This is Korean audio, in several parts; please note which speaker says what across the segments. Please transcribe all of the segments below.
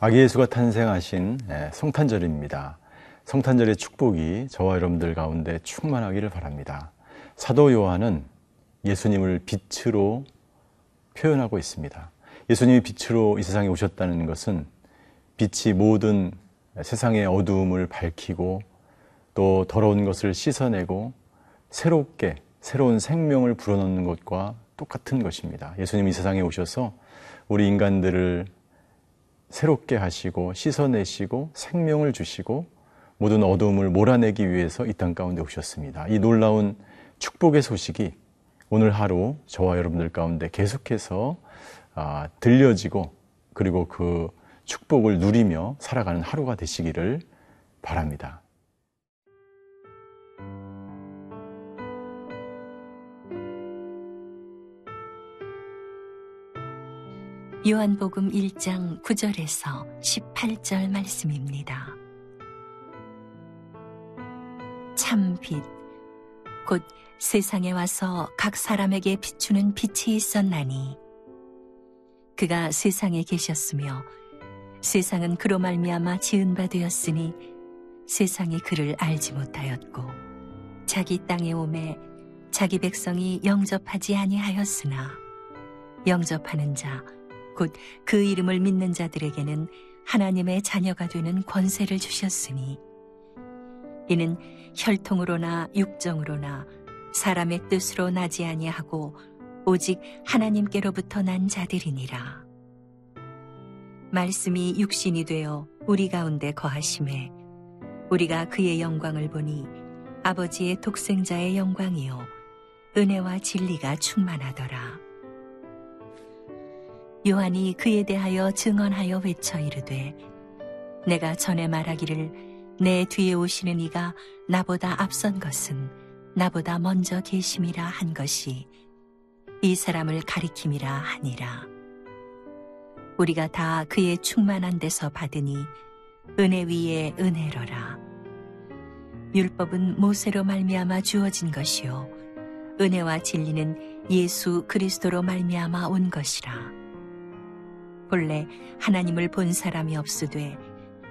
Speaker 1: 아기 예수가 탄생하신 예, 성탄절입니다. 성탄절의 축복이 저와 여러분들 가운데 충만하기를 바랍니다. 사도 요한은 예수님을 빛으로 표현하고 있습니다. 예수님이 빛으로 이 세상에 오셨다는 것은 빛이 모든 세상의 어두움을 밝히고 또 더러운 것을 씻어내고 새롭게 새로운 생명을 불어넣는 것과 똑같은 것입니다. 예수님이 이 세상에 오셔서 우리 인간들을 새롭게 하시고 씻어내시고 생명을 주시고 모든 어두움을 몰아내기 위해서 이 땅 가운데 오셨습니다. 이 놀라운 축복의 소식이 오늘 하루 저와 여러분들 가운데 계속해서 아, 들려지고 그리고 그 축복을 누리며 살아가는 하루가 되시기를 바랍니다.
Speaker 2: 요한복음 1장 9절에서 18절 말씀입니다. 참 빛, 곧 세상에 와서 각 사람에게 비추는 빛이 있었나니, 그가 세상에 계셨으며, 세상은 그로 말미암아 지은 바 되었으니, 세상이 그를 알지 못하였고, 자기 땅에 오매 자기 백성이 영접하지 아니하였으나, 영접하는 자, 곧 그 이름을 믿는 자들에게는 하나님의 자녀가 되는 권세를 주셨으니 이는 혈통으로나 육정으로나 사람의 뜻으로 나지 아니하고 오직 하나님께로부터 난 자들이니라. 말씀이 육신이 되어 우리 가운데 거하심에 우리가 그의 영광을 보니 아버지의 독생자의 영광이요 은혜와 진리가 충만하더라. 요한이 그에 대하여 증언하여 외쳐 이르되 내가 전에 말하기를 내 뒤에 오시는 이가 나보다 앞선 것은 나보다 먼저 계심이라 한 것이 이 사람을 가리킴이라 하니라. 우리가 다 그의 충만한 데서 받으니 은혜 위에 은혜로라. 율법은 모세로 말미암아 주어진 것이요. 은혜와 진리는 예수 그리스도로 말미암아 온 것이라 본래 하나님을 본 사람이 없으되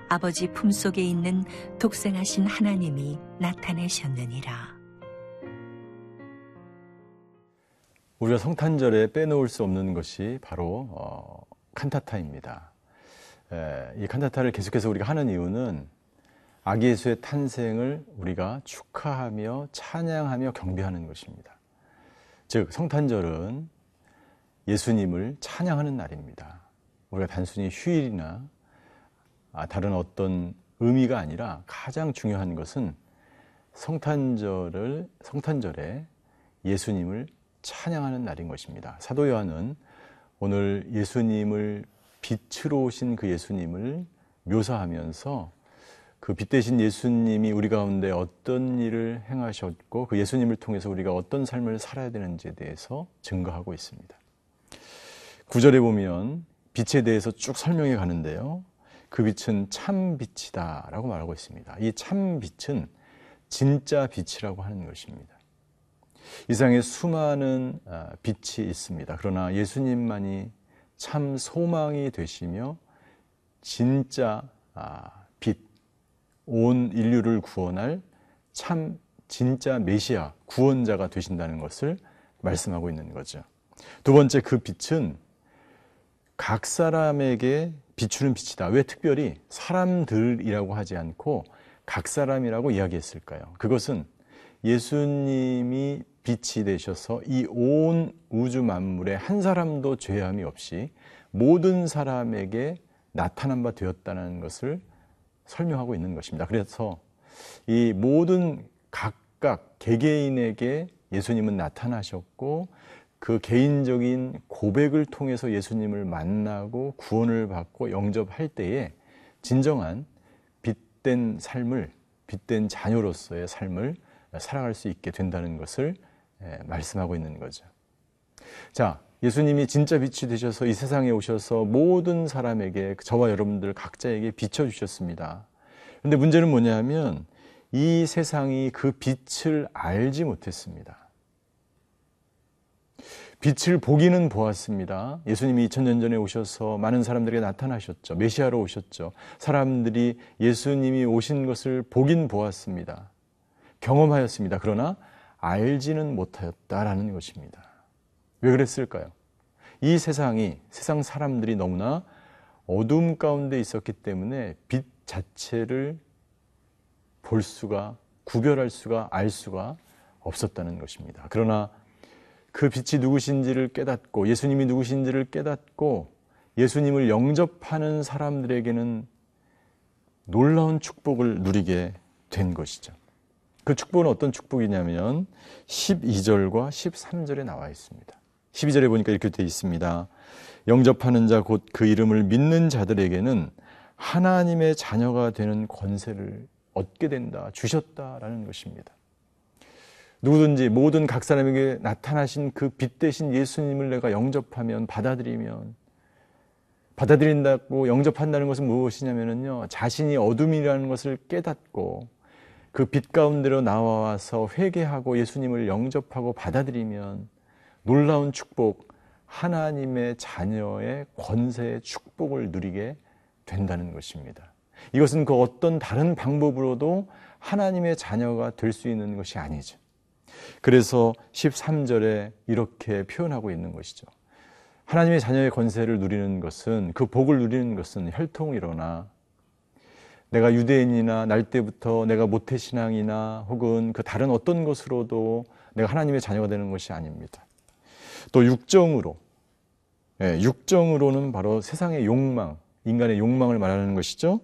Speaker 2: 아버지 품속에 있는 독생하신 하나님이 나타내셨느니라.
Speaker 1: 우리가 성탄절에 빼놓을 수 없는 것이 바로 어, 칸타타입니다. 에, 이 칸타타를 계속해서 우리가 하는 이유는 아기 예수의 탄생을 우리가 축하하며 찬양하며 경배하는 것입니다. 즉 성탄절은 예수님을 찬양하는 날입니다. 우리가 단순히 휴일이나 아, 다른 어떤 의미가 아니라 가장 중요한 것은 성탄절을 성탄절에 예수님을 찬양하는 날인 것입니다. 사도 요한은 오늘 예수님을 빛으로 오신 그 예수님을 묘사하면서 그 빛 대신 예수님이 우리 가운데 어떤 일을 행하셨고 그 예수님을 통해서 우리가 어떤 삶을 살아야 되는지에 대해서 증거하고 있습니다. 구절에 보면 빛에 대해서 쭉 설명해 가는데요. 그 빛은 참 빛이다라고 말하고 있습니다. 이 참 빛은 진짜 빛이라고 하는 것입니다. 이 세상에 수많은 아, 빛이 있습니다. 그러나 예수님만이 참 소망이 되시며 진짜 아, 빛, 온 인류를 구원할 참 진짜 메시아, 구원자가 되신다는 것을 말씀하고 있는 거죠. 두 번째 그 빛은 각 사람에게 비추는 빛이다. 왜 특별히 사람들이라고 하지 않고 각 사람이라고 이야기했을까요? 그것은 예수님이 빛이 되셔서 이 온 우주 만물에 한 사람도 죄함이 없이 모든 사람에게 나타난 바 되었다는 것을 설명하고 있는 것입니다. 그래서 이 모든 각각 개개인에게 예수님은 나타나셨고 그 개인적인 고백을 통해서 예수님을 만나고 구원을 받고 영접할 때에 진정한 빛된 삶을 빛된 자녀로서의 삶을 살아갈 수 있게 된다는 것을 예, 말씀하고 있는 거죠. 자, 예수님이 진짜 빛이 되셔서 이 세상에 오셔서 모든 사람에게 저와 여러분들 각자에게 비춰 주셨습니다. 그런데 문제는 뭐냐면 이 세상이 그 빛을 알지 못했습니다. 빛을 보기는 보았습니다. 예수님이 2000년 전에 오셔서 많은 사람들에게 나타나셨죠. 메시아로 오셨죠. 사람들이 예수님이 오신 것을 보긴 보았습니다. 경험하였습니다. 그러나 알지는 못하였다라는 것입니다. 왜 그랬을까요? 이 세상이, 세상 사람들이 너무나 어둠 가운데 있었기 때문에 빛 자체를 볼 수가, 구별할 수가, 알 수가 없었다는 것입니다. 그러나 그 빛이 누구신지를 깨닫고 예수님이 누구신지를 깨닫고 예수님을 영접하는 사람들에게는 놀라운 축복을 누리게 된 것이죠. 그 축복은 어떤 축복이냐면 12절과 13절에 나와 있습니다. 12절에 보니까 이렇게 되어 있습니다. 영접하는 자 곧 그 이름을 믿는 자들에게는 하나님의 자녀가 되는 권세를 얻게 된다, 주셨다라는 것입니다. 누구든지 모든 각 사람에게 나타나신 그 빛 대신 예수님을 내가 영접하면 받아들이면 받아들인다고 영접한다는 것은 무엇이냐면요 자신이 어둠이라는 것을 깨닫고 그 빛 가운데로 나와서 회개하고 예수님을 영접하고 받아들이면 놀라운 축복 하나님의 자녀의 권세의 축복을 누리게 된다는 것입니다. 이것은 그 어떤 다른 방법으로도 하나님의 자녀가 될 수 있는 것이 아니죠. 그래서 13절에 이렇게 표현하고 있는 것이죠. 하나님의 자녀의 권세를 누리는 것은 그 복을 누리는 것은 혈통이로나 내가 유대인이나 날 때부터 내가 모태 신앙이나 혹은 그 다른 어떤 것으로도 내가 하나님의 자녀가 되는 것이 아닙니다. 또 육정으로, 예, 육정으로는 바로 세상의 욕망, 인간의 욕망을 말하는 것이죠.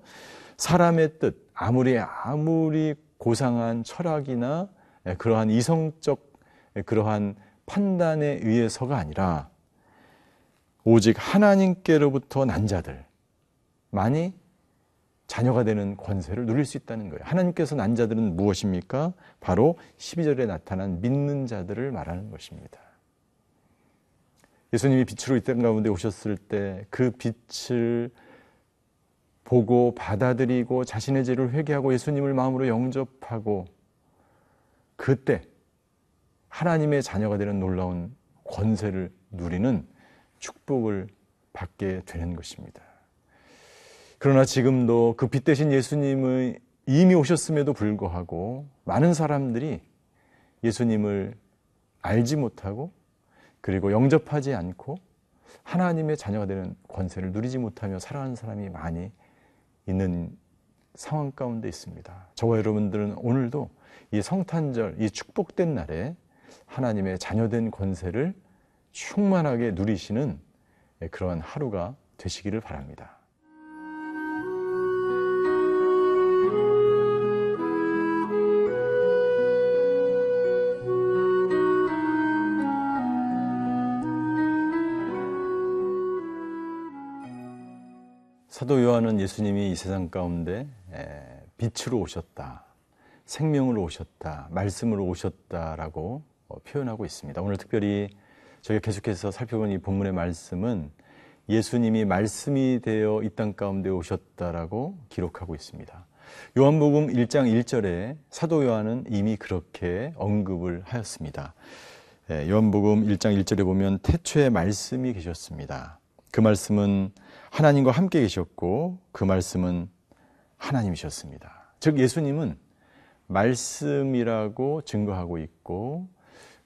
Speaker 1: 사람의 뜻, 아무리 아무리 고상한 철학이나 예, 그러한 이성적 예, 그러한 판단에 의해서가 아니라 오직 하나님께로부터 난 자들만이 자녀가 되는 권세를 누릴 수 있다는 거예요. 하나님께서 난 자들은 무엇입니까? 바로 12절에 나타난 믿는 자들을 말하는 것입니다. 예수님이 빛으로 이 땅 가운데 오셨을 때 그 빛을 보고 받아들이고 자신의 죄를 회개하고 예수님을 마음으로 영접하고 그때 하나님의 자녀가 되는 놀라운 권세를 누리는 축복을 받게 되는 것입니다. 그러나 지금도 그 빛 대신 예수님의 이미 오셨음에도 불구하고 많은 사람들이 예수님을 알지 못하고 그리고 영접하지 않고 하나님의 자녀가 되는 권세를 누리지 못하며 살아가는 사람이 많이 있는 상황 가운데 있습니다. 저와 여러분들은 오늘도 이 성탄절, 이 축복된 날에 하나님의 자녀된 권세를 충만하게 누리시는 그러한 하루가 되시기를 바랍니다. 사도 요한은 예수님이 이 세상 가운데 빛으로 오셨다. 생명으로 오셨다. 말씀으로 오셨다라고 어, 표현하고 있습니다. 오늘 특별히 저희가 계속해서 살펴본 이 본문의 말씀은 예수님이 말씀이 되어 이 땅 가운데 오셨다라고 기록하고 있습니다. 요한복음 1장 1절에 사도 요한은 이미 그렇게 언급을 하였습니다. 요한복음 1장 1절에 보면 태초에 말씀이 계셨습니다. 그 말씀은 하나님과 함께 계셨고 그 말씀은 하나님이셨습니다. 즉 예수님은 말씀이라고 증거하고 있고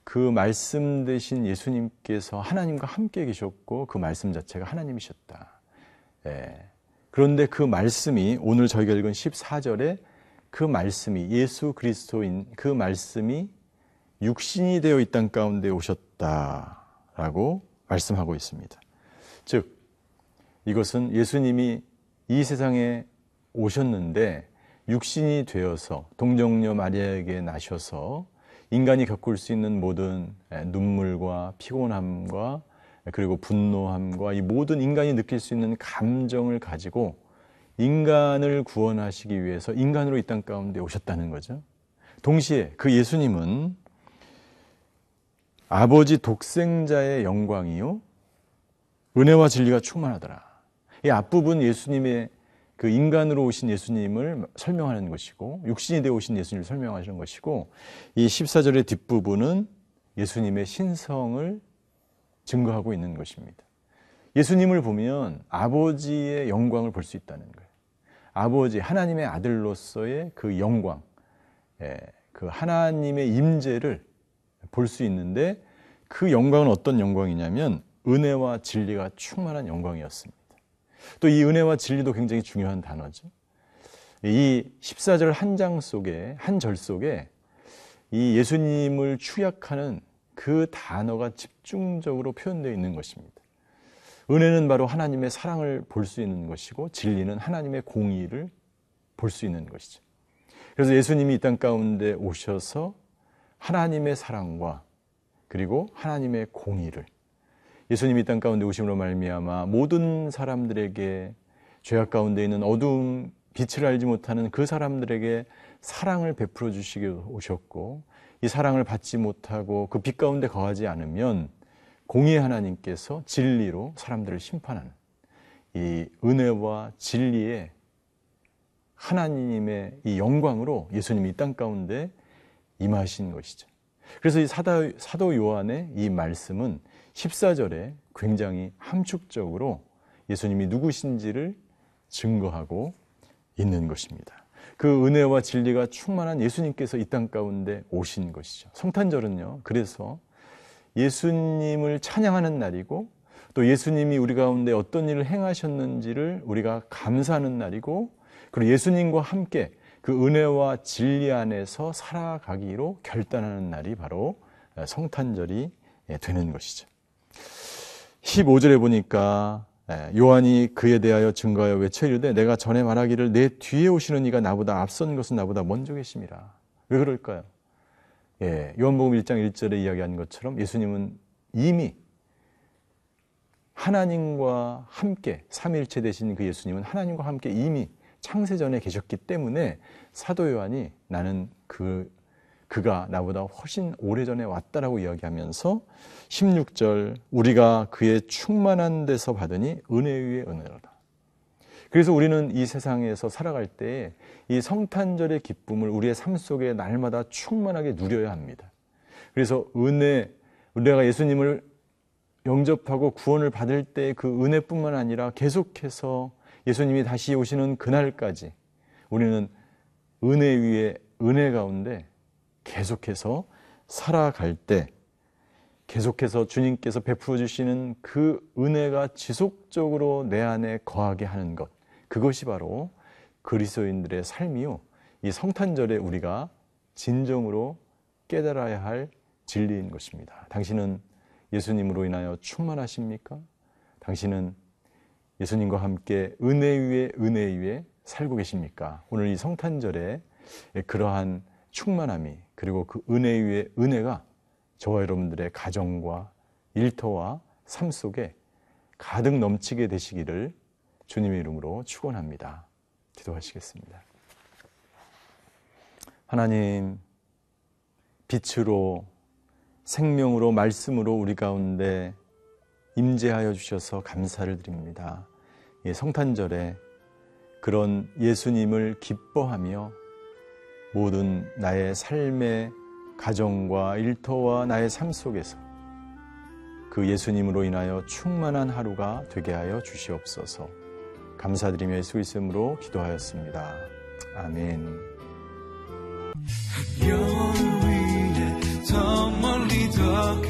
Speaker 1: 그 말씀 대신 예수님께서 하나님과 함께 계셨고 그 말씀 자체가 하나님이셨다. 예. 그런데 그 말씀이 오늘 저희가 읽은 14절에 그 말씀이 예수 그리스도인 그 말씀이 육신이 되어 이 땅 가운데 오셨다라고 말씀하고 있습니다. 즉 이것은 예수님이 이 세상에 오셨는데 육신이 되어서 동정녀 마리아에게 나셔서 인간이 겪을 수 있는 모든 눈물과 피곤함과 그리고 분노함과 이 모든 인간이 느낄 수 있는 감정을 가지고 인간을 구원하시기 위해서 인간으로 이 땅 가운데 오셨다는 거죠. 동시에 그 예수님은 아버지 독생자의 영광이요. 은혜와 진리가 충만하더라. 이 앞부분 예수님의 그 인간으로 오신 예수님을 설명하는 것이고 육신이 되어 오신 예수님을 설명하시는 것이고 이 14절의 뒷부분은 예수님의 신성을 증거하고 있는 것입니다. 예수님을 보면 아버지의 영광을 볼 수 있다는 거예요. 아버지 하나님의 아들로서의 그 영광, 예, 그 하나님의 임재를 볼 수 있는데 그 영광은 어떤 영광이냐면 은혜와 진리가 충만한 영광이었습니다. 또 이 은혜와 진리도 굉장히 중요한 단어죠. 이 14절 한 장 속에 한 절 속에 이 예수님을 추약하는 그 단어가 집중적으로 표현되어 있는 것입니다. 은혜는 바로 하나님의 사랑을 볼 수 있는 것이고 진리는 하나님의 공의를 볼 수 있는 것이죠. 그래서 예수님이 이 땅 가운데 오셔서 하나님의 사랑과 그리고 하나님의 공의를 예수님이 이땅 가운데 오심으로 말미암아 모든 사람들에게 죄악 가운데 있는 어두움 빛을 알지 못하는 그 사람들에게 사랑을 베풀어 주시기 오셨고 이 사랑을 받지 못하고 그 빛 가운데 거하지 않으면 공의 하나님께서 진리로 사람들을 심판하는 이 은혜와 진리의 하나님의 이 영광으로 예수님이 이 땅 가운데 임하신 것이죠. 그래서 이 사도 요한의 이 말씀은 14절에 굉장히 함축적으로 예수님이 누구신지를 증거하고 있는 것입니다. 그 은혜와 진리가 충만한 예수님께서 이 땅 가운데 오신 것이죠. 성탄절은요. 그래서 예수님을 찬양하는 날이고 또 예수님이 우리 가운데 어떤 일을 행하셨는지를 우리가 감사하는 날이고 그리고 예수님과 함께 그 은혜와 진리 안에서 살아가기로 결단하는 날이 바로 성탄절이 되는 것이죠. 15절에 보니까 요한이 그에 대하여 증거하여 외쳐 이르되 내가 전에 말하기를 내 뒤에 오시는 이가 나보다 앞선 것은 나보다 먼저 계심이라. 왜 그럴까요? 예, 요한복음 1장 1절에 이야기한 것처럼 예수님은 이미 하나님과 함께 삼일체 되신 그 예수님은 하나님과 함께 이미 창세전에 계셨기 때문에 사도 요한이 나는 그 그가 나보다 훨씬 오래전에 왔다라고 이야기하면서 16절 우리가 그의 충만한 데서 받으니 은혜 위에 은혜로다. 그래서 우리는 이 세상에서 살아갈 때 이 성탄절의 기쁨을 우리의 삶 속에 날마다 충만하게 누려야 합니다. 그래서 은혜, 우리가 예수님을 영접하고 구원을 받을 때 그 은혜뿐만 아니라 계속해서 예수님이 다시 오시는 그날까지 우리는 은혜 위에 은혜 가운데 계속해서 살아갈 때 계속해서 주님께서 베풀어 주시는 그 은혜가 지속적으로 내 안에 거하게 하는 것. 그것이 바로 그리스도인들의 삶이요. 이 성탄절에 우리가 진정으로 깨달아야 할 진리인 것입니다. 당신은 예수님으로 인하여 충만하십니까? 당신은 예수님과 함께 은혜 위에 은혜 위에 살고 계십니까? 오늘 이 성탄절에 그러한 충만함이 그리고 그 은혜 위에 은혜가 저와 여러분들의 가정과 일터와 삶 속에 가득 넘치게 되시기를 주님의 이름으로 축원합니다. 기도하시겠습니다. 하나님 빛으로 생명으로 말씀으로 우리 가운데 임재하여 주셔서 감사를 드립니다. 예, 성탄절에 그런 예수님을 기뻐하며 모든 나의 삶의 가정과 일터와 나의 삶 속에서 그 예수님으로 인하여 충만한 하루가 되게 하여 주시옵소서. 감사드리며 예수 이름으로 기도하였습니다. 아멘. 더 멀리 더